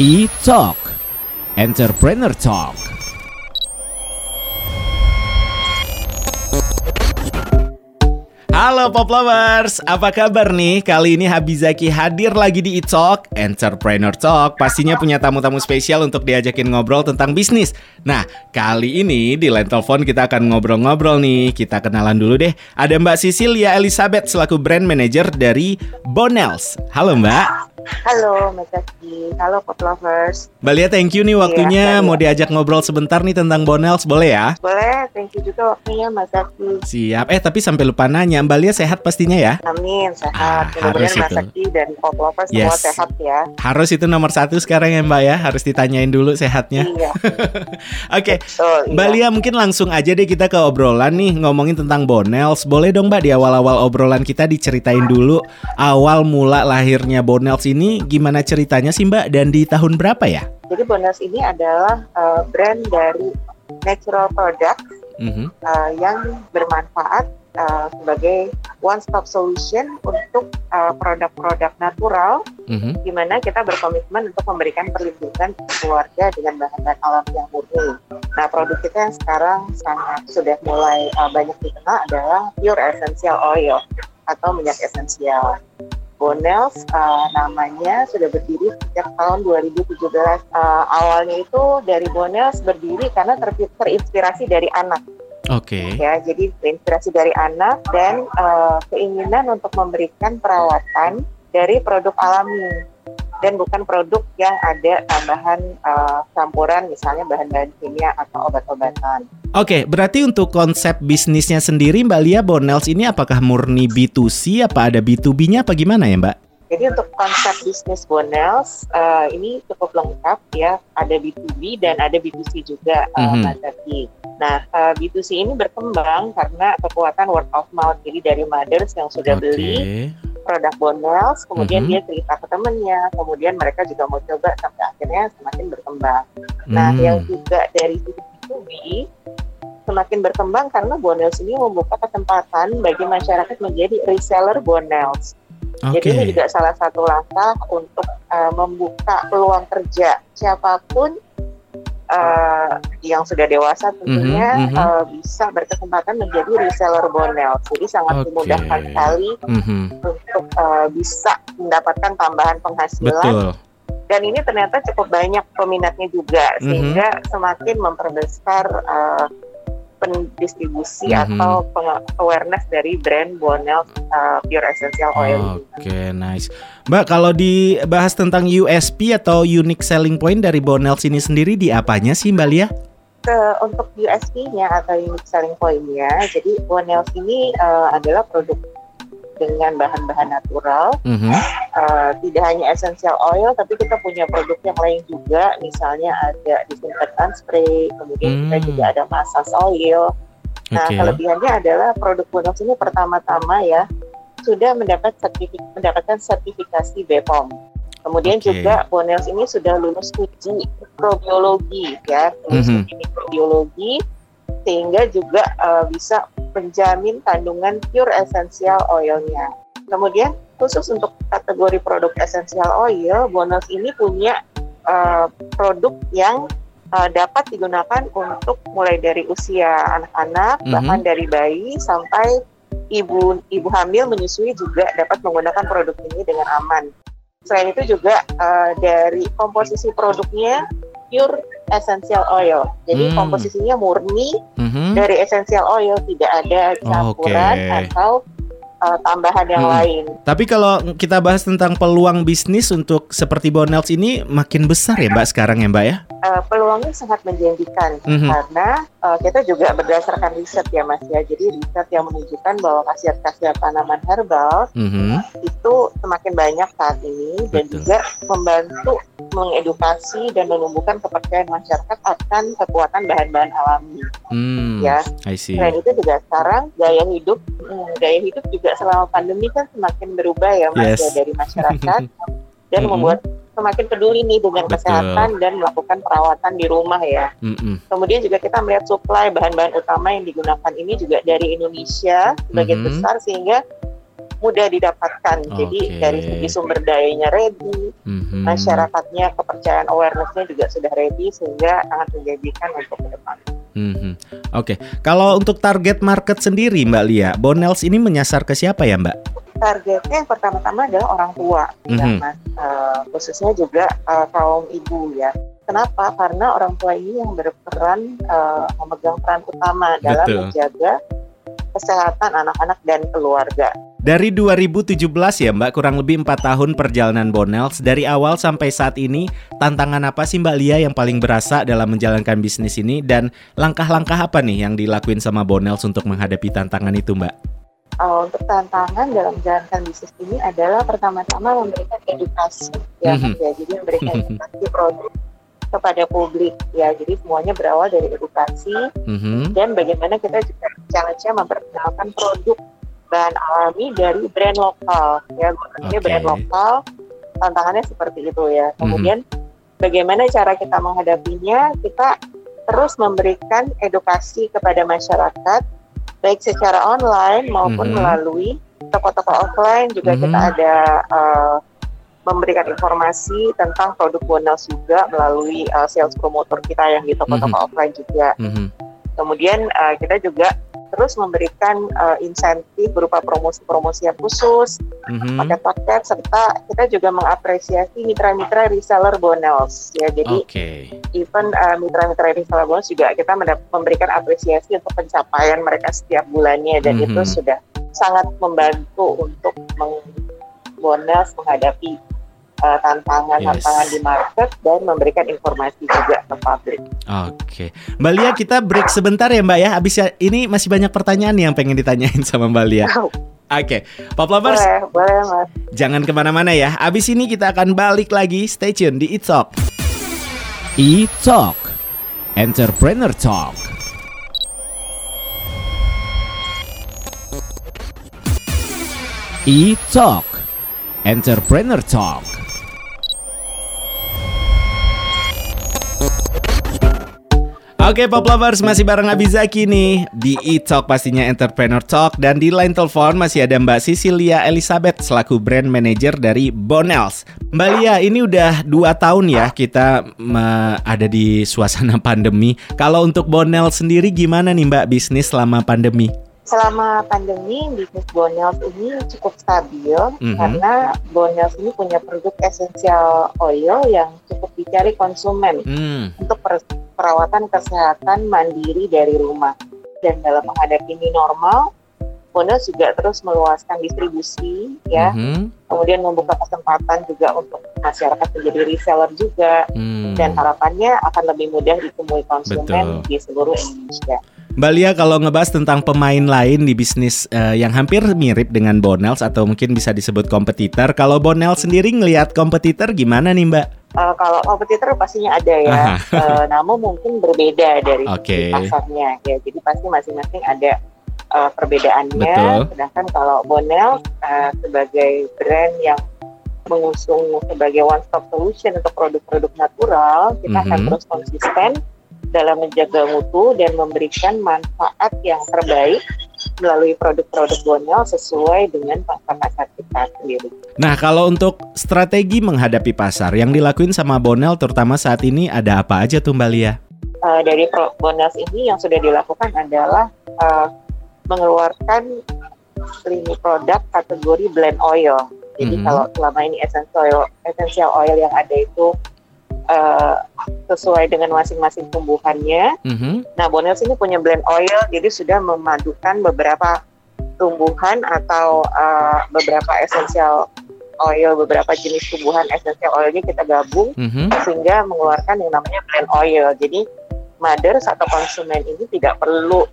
E-Talk. Entrepreneur Talk. Halo Pop Lovers, apa kabar nih? Kali ini Habizaki hadir lagi di E-Talk, Entrepreneur Talk. Pastinya punya tamu-tamu spesial untuk diajakin ngobrol tentang bisnis. Nah, kali ini di line telepon kita akan ngobrol-ngobrol nih. Kita kenalan dulu deh. Ada Mbak Cecilia Elizabeth selaku brand manager dari Bonels. Halo Mbak Halo Mbak Zaki, halo Pop Lovers. Mbak Lia thank you nih waktunya. Iya, Mau diajak ngobrol sebentar nih tentang Bonels, boleh ya? Boleh, thank you juga waktunya Mbak Zaki Siap, eh tapi sampai lupa nanya Mbak Lia sehat pastinya ya? Amin, Ah, sehat Mudah-mudahan harus Mbak itu. Zaki dan Pop Lovers semua Yes. sehat ya. Harus itu nomor satu sekarang ya Mbak ya. Harus ditanyain dulu sehatnya. Iya, Oke, betul Mbak iya. Lia mungkin langsung aja deh kita ke obrolan nih ngomongin tentang Bonels. Boleh dong Mbak di awal-awal obrolan kita diceritain dulu awal mula lahirnya Bonels ini gimana ceritanya sih Mbak dan di tahun berapa ya? Jadi Bonus ini adalah uh, brand dari natural product Mhm. uh, yang bermanfaat uh, sebagai one stop solution untuk uh, produk-produk natural Mhm. di mana kita berkomitmen untuk memberikan perlindungan ke keluarga dengan bahan-bahan alam yang murni. Nah, produk kita yang sekarang sangat sudah mulai uh, banyak dikenal adalah pure essential oil atau minyak esensial. Bonels uh, namanya sudah berdiri sejak tahun 2017. Uh, awalnya itu dari Bonels berdiri karena ter- terinspirasi dari anak Oke. ya jadi terinspirasi dari anak dan eh, keinginan untuk memberikan perawatan dari produk alami dan bukan produk yang ada tambahan eh, campuran misalnya bahan-bahan kimia atau obat-obatan. Oke, berarti untuk konsep bisnisnya sendiri Mbak Lia Bonels ini apakah murni B2C apa ada B2B-nya apa gimana ya Mbak? Jadi untuk konsep bisnis Bonels eh, ini cukup lengkap ya, ada B2B dan ada B2C juga eh, Mhm. Mas Zaki. Nah, eh, B2C ini berkembang karena kekuatan word of mouth. Jadi dari mothers yang sudah beli produk Bonels, kemudian Mhm. dia cerita ke temennya, kemudian mereka juga mau coba sampai akhirnya semakin berkembang. Nah, Hmm. yang juga dari sisi B2B semakin berkembang karena Bonels ini membuka kesempatan bagi masyarakat menjadi reseller Bonels. Oke. Jadi ini juga salah satu langkah untuk uh, membuka peluang kerja siapa pun uh, yang sudah dewasa tentunya Mhm, mhm. uh, bisa berkesempatan menjadi reseller Bonels. Jadi sangat Oke. dimudahkan sekali Mhm. untuk uh, bisa mendapatkan tambahan penghasilan Betul. dan ini ternyata cukup banyak peminatnya juga Mhm. sehingga semakin memperbesar uh, pendistribusi Mhm. atau awareness dari brand Bonel uh, Pure Essential Oil Oke, ini. nice. Mbak, kalau dibahas tentang USP atau unique selling point dari Bonels ini sendiri di apanya sih Mbak Lia? Ke- untuk USP-nya atau unique selling point-nya, jadi Bonel ini uh, adalah produk dengan bahan-bahan natural Mhm. Uh, tidak hanya essential oil tapi kita punya produk yang lain juga misalnya ada disinfektan spray kemudian kita Hmm. juga ada massage oil nah Oke. kelebihannya adalah produk Bonus ini pertama-tama ya sudah mendapat sertifik mendapatkan sertifikasi BPOM kemudian Oke. juga Bonus ini sudah lulus uji mikrobiologi ya lulus Mhm. uji mikrobiologi sehingga juga uh, bisa menjamin kandungan pure essential oilnya Kemudian khusus untuk kategori produk essential oil, Bonus ini punya uh, produk yang uh, dapat digunakan untuk mulai dari usia anak-anak, Mhm. bahkan dari bayi sampai ibu ibu hamil menyusui juga dapat menggunakan produk ini dengan aman. Selain itu juga uh, dari komposisi produknya pure essential oil. Jadi Hmm. komposisinya murni Mhm. dari essential oil, tidak ada campuran Oke. atau uh, tambahan yang Mm-mm. lain. Tapi kalau kita bahas tentang peluang bisnis untuk seperti Bonels ini makin besar ya Mbak sekarang ya Mbak ya? Uh, peluangnya sangat menjanjikan Mhm. karena uh, kita juga berdasarkan riset ya Mas ya. Jadi riset yang menunjukkan bahwa khasiat-khasiat tanaman herbal Mhm. itu semakin banyak saat ini dan Betul. juga membantu mengedukasi dan menumbuhkan kepercayaan masyarakat akan kekuatan bahan-bahan alami. Hmm, Ya. I see. Selain itu juga sekarang gaya hidup, hmm, gaya hidup juga selama pandemi kan semakin berubah ya mas Yes. ya dari masyarakat dan Mm-mm. membuat semakin peduli nih dengan Betul. kesehatan dan melakukan perawatan di rumah ya. Mm-mm. Kemudian juga kita melihat supply bahan-bahan utama yang digunakan ini juga dari Indonesia sebagian Mhm. besar sehingga mudah didapatkan. Jadi Oke. dari segi sumber dayanya ready, Mhm. masyarakatnya kepercayaan awarenessnya juga sudah ready sehingga sangat menjanjikan untuk ke depan. Mhm. Oke, kalau untuk target market sendiri Mbak Lia, Bonels ini menyasar ke siapa ya Mbak? Targetnya yang pertama-tama adalah orang tua, ya, Mhm. Mas. Eh, khususnya juga eh, kaum ibu ya. Kenapa? Karena orang tua ini yang berperan eh, memegang peran utama dalam Betul. menjaga kesehatan anak-anak dan keluarga. Dari 2017 ya Mbak, kurang lebih 4 tahun perjalanan Bonels. Dari awal sampai saat ini, tantangan apa sih Mbak Lia yang paling berasa dalam menjalankan bisnis ini? Dan langkah-langkah apa nih yang dilakuin sama Bonels untuk menghadapi tantangan itu Mbak? Eh, untuk tantangan dalam menjalankan bisnis ini adalah pertama-tama memberikan edukasi ya, Mhm. ya jadi memberikan edukasi produk kepada publik ya jadi semuanya berawal dari edukasi Mhm. dan bagaimana kita juga challenge-nya memperkenalkan produk bahan alami dari brand lokal. Ya ini brand lokal tantangannya seperti itu ya. Kemudian bagaimana cara kita menghadapinya? Kita terus memberikan edukasi kepada masyarakat baik secara online maupun Mhm. melalui toko-toko offline. Juga Mhm. kita ada eh, memberikan informasi tentang produk Bonus juga melalui eh, sales promotor kita yang di toko-toko offline juga. Mhm. Kemudian uh, kita juga terus memberikan uh, insentif berupa promosi-promosi yang khusus, Mhm. paket-paket, serta kita juga mengapresiasi mitra-mitra reseller bonus. Ya, jadi Oke. even uh, mitra-mitra reseller bonus juga kita mendap- memberikan apresiasi untuk pencapaian mereka setiap bulannya dan Mhm. itu sudah sangat membantu untuk meng- bonus menghadapi uh, tantangan-tantangan Yes. di market dan memberikan informasi juga ke publik. Oke, Mbak Lia kita break sebentar ya Mbak ya. Habis ya, ini masih banyak pertanyaan yang pengen ditanyain sama Mbak Lia. Oke, Pop Lovers boleh, boleh mas. jangan ke mana-mana ya. Abis ini kita akan balik lagi. Stay tune di Eat Talk. Eat Talk, Entrepreneur Talk. Eat Talk, Entrepreneur Talk. Oke Pop Lovers masih bareng Abizaki nih. Di E-Talk pastinya Entrepreneur Talk. Dan di line telepon masih ada Mbak Sisilia Elizabeth Selaku brand manager dari Bonels. Mbak Lia ini udah 2 tahun ya kita ada di suasana pandemi. Kalau untuk Bonels sendiri gimana nih Mbak bisnis selama pandemi? selama pandemi bisnis Bonels ini cukup stabil Mhm. karena Bonels ini punya produk esensial oil yang cukup dicari konsumen. Hmm, untuk perawatan kesehatan mandiri dari rumah. Dan dalam menghadapi ini normal, Bonels juga terus meluaskan distribusi ya, mhm, kemudian membuka kesempatan juga untuk masyarakat menjadi reseller juga hmm. dan harapannya akan lebih mudah ditemui konsumen Betul. di seluruh Indonesia. Mbak Lia kalau ngebahas tentang pemain lain di bisnis eh, yang hampir mirip dengan Bonels atau mungkin bisa disebut kompetitor, kalau Bonels sendiri ngelihat kompetitor gimana nih Mbak? Eh, kalau kompetitor pastinya ada ya, Aha. Eh, namun mungkin berbeda dari segi pasarnya ya. Jadi pasti masing-masing ada eh, perbedaannya. Betul. Sedangkan kalau Bonel eh, sebagai brand yang mengusung sebagai one stop solution untuk produk-produk natural, kita akan Mhm. terus konsisten dalam menjaga mutu dan memberikan manfaat yang terbaik melalui produk-produk Bonel sesuai dengan pasar pasar kita sendiri. Nah, kalau untuk strategi menghadapi pasar yang dilakuin sama Bonel terutama saat ini ada apa aja tuh Mbak Lia? Eh, dari bonus ini yang sudah dilakukan adalah eh, mengeluarkan lini produk kategori blend oil. Jadi Mhm. kalau selama ini essential oil, essential oil yang ada itu eh, sesuai dengan masing-masing tumbuhannya. Mhm, Nah, Bonels ini punya blend oil, jadi sudah memadukan beberapa tumbuhan atau eh, beberapa essential oil, beberapa jenis tumbuhan essential oilnya kita gabung mhm, sehingga mengeluarkan yang namanya blend oil. Jadi mothers atau konsumen ini tidak perlu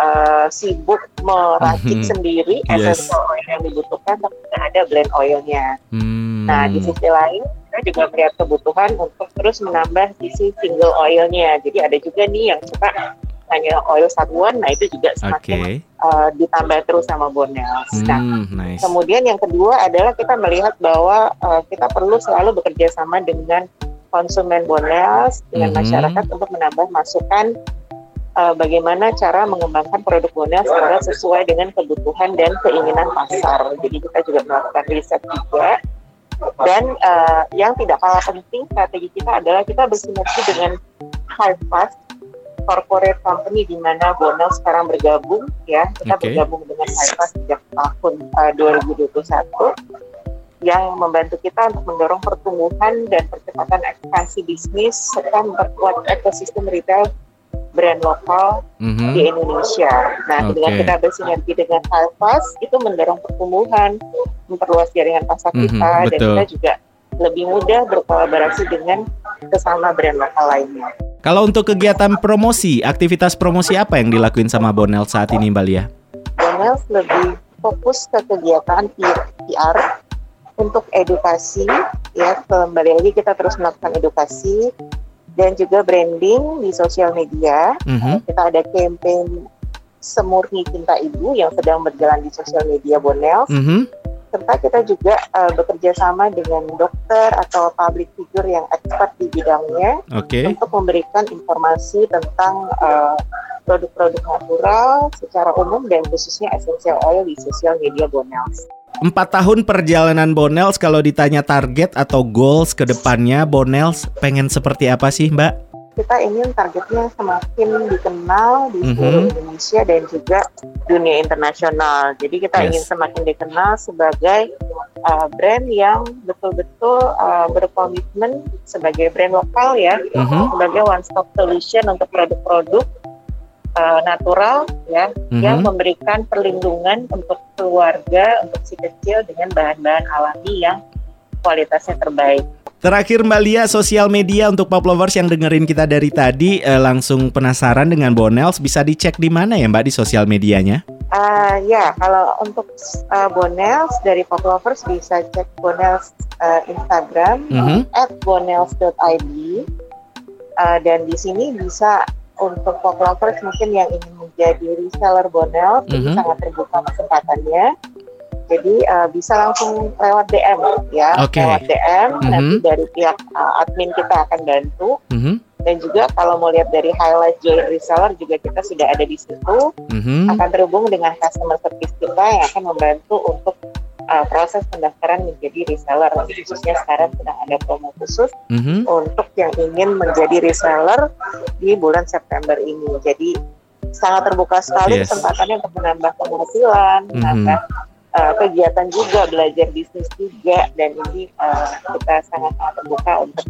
uh, sibuk meracik Mhm. sendiri Yes. essential oil yang dibutuhkan, tapi ada blend oilnya. hmm. Nah di sisi lain kita juga melihat kebutuhan untuk terus menambah sisi single oilnya. Jadi ada juga nih yang suka hanya oil satuan, nah itu juga semakin uh, ditambah terus sama Bonels. Nah hmm, nice. Kemudian yang kedua adalah kita melihat bahwa uh, kita perlu selalu bekerja sama dengan konsumen Bonels, dengan Mhm. masyarakat untuk menambah masukan uh, bagaimana cara mengembangkan produk Bonel secara sesuai dengan kebutuhan dan keinginan pasar. Jadi kita juga melakukan riset juga. Dan uh, yang tidak kalah penting strategi kita adalah kita bersinergi dengan Harvard corporate company di mana Bonel sekarang bergabung ya kita okay. bergabung dengan Harvard sejak tahun uh, 2021 yang membantu kita untuk mendorong pertumbuhan dan percepatan ekspansi bisnis serta memperkuat ekosistem retail brand lokal mm-hmm. di Indonesia. Nah, okay. dengan kita bersinergi dengan Halfas itu mendorong pertumbuhan, memperluas jaringan pasar mm-hmm, kita betul. dan kita juga lebih mudah berkolaborasi dengan sesama brand lokal lainnya. Kalau untuk kegiatan promosi, aktivitas promosi apa yang dilakuin sama Bonel saat ini, Mbak Lia? Bonel lebih fokus ke kegiatan PR untuk edukasi, ya kembali lagi kita terus melakukan edukasi dan juga branding di sosial media. Mm-hmm. Kita ada campaign Semurni Cinta Ibu yang sedang berjalan di sosial media Bonel. Mm-hmm. Serta kita juga uh, bekerja sama dengan dokter atau public figure yang expert di bidangnya okay. untuk memberikan informasi tentang uh, produk-produk natural secara umum dan khususnya essential oil di sosial media Bonels. Empat tahun perjalanan Bonels kalau ditanya target atau goals ke depannya Bonels pengen seperti apa sih Mbak? Kita ingin targetnya semakin dikenal di mhm. seluruh mm -hmm. Indonesia dan juga dunia internasional. Jadi kita yes. ingin semakin dikenal sebagai uh, brand yang betul-betul uh, berkomitmen sebagai brand lokal ya, mm -hmm. sebagai one stop solution untuk produk-produk uh, natural ya mm-hmm. yang memberikan perlindungan untuk keluarga untuk si kecil dengan bahan-bahan alami yang kualitasnya terbaik. Terakhir Mbak Lia, sosial media untuk pop lovers yang dengerin kita dari tadi eh, langsung penasaran dengan Bonels, bisa dicek di mana ya Mbak di sosial medianya? Uh, ya, kalau untuk uh, Bonels dari pop lovers bisa cek Bonels uh, Instagram mm-hmm. at bonels.id uh, dan di sini bisa untuk pop lovers mungkin yang ingin menjadi reseller Bonel, mm -hmm. sangat terbuka kesempatannya. Jadi uh, bisa langsung lewat DM ya, okay. lewat DM mm -hmm. nanti dari pihak uh, admin kita akan bantu. Mm -hmm. Dan juga kalau mau lihat dari highlight join reseller juga kita sudah ada di situ, mm -hmm. akan terhubung dengan customer service kita yang akan membantu untuk uh, proses pendaftaran menjadi reseller khususnya sekarang sedang ada promo khusus mm-hmm. untuk yang ingin menjadi reseller di bulan September ini jadi sangat terbuka sekali yes. kesempatannya untuk menambah penghasilan mm-hmm. menambah uh, kegiatan juga belajar bisnis juga dan ini uh, kita sangat sangat terbuka untuk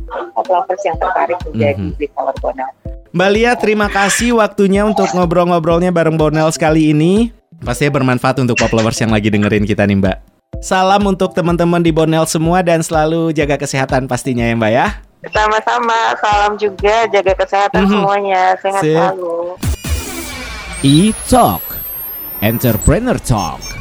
lovers yang tertarik menjadi mm-hmm. reseller Bonel. Mbak Lia, terima kasih waktunya untuk ngobrol-ngobrolnya bareng Bonel sekali ini. Pastinya bermanfaat untuk pop lovers yang lagi dengerin kita nih Mbak. Salam untuk teman-teman di Bonel semua dan selalu jaga kesehatan pastinya ya Mbak ya. Sama-sama, salam juga jaga kesehatan mm -hmm. semuanya, sehat Sip. selalu. E-Talk, Entrepreneur Talk.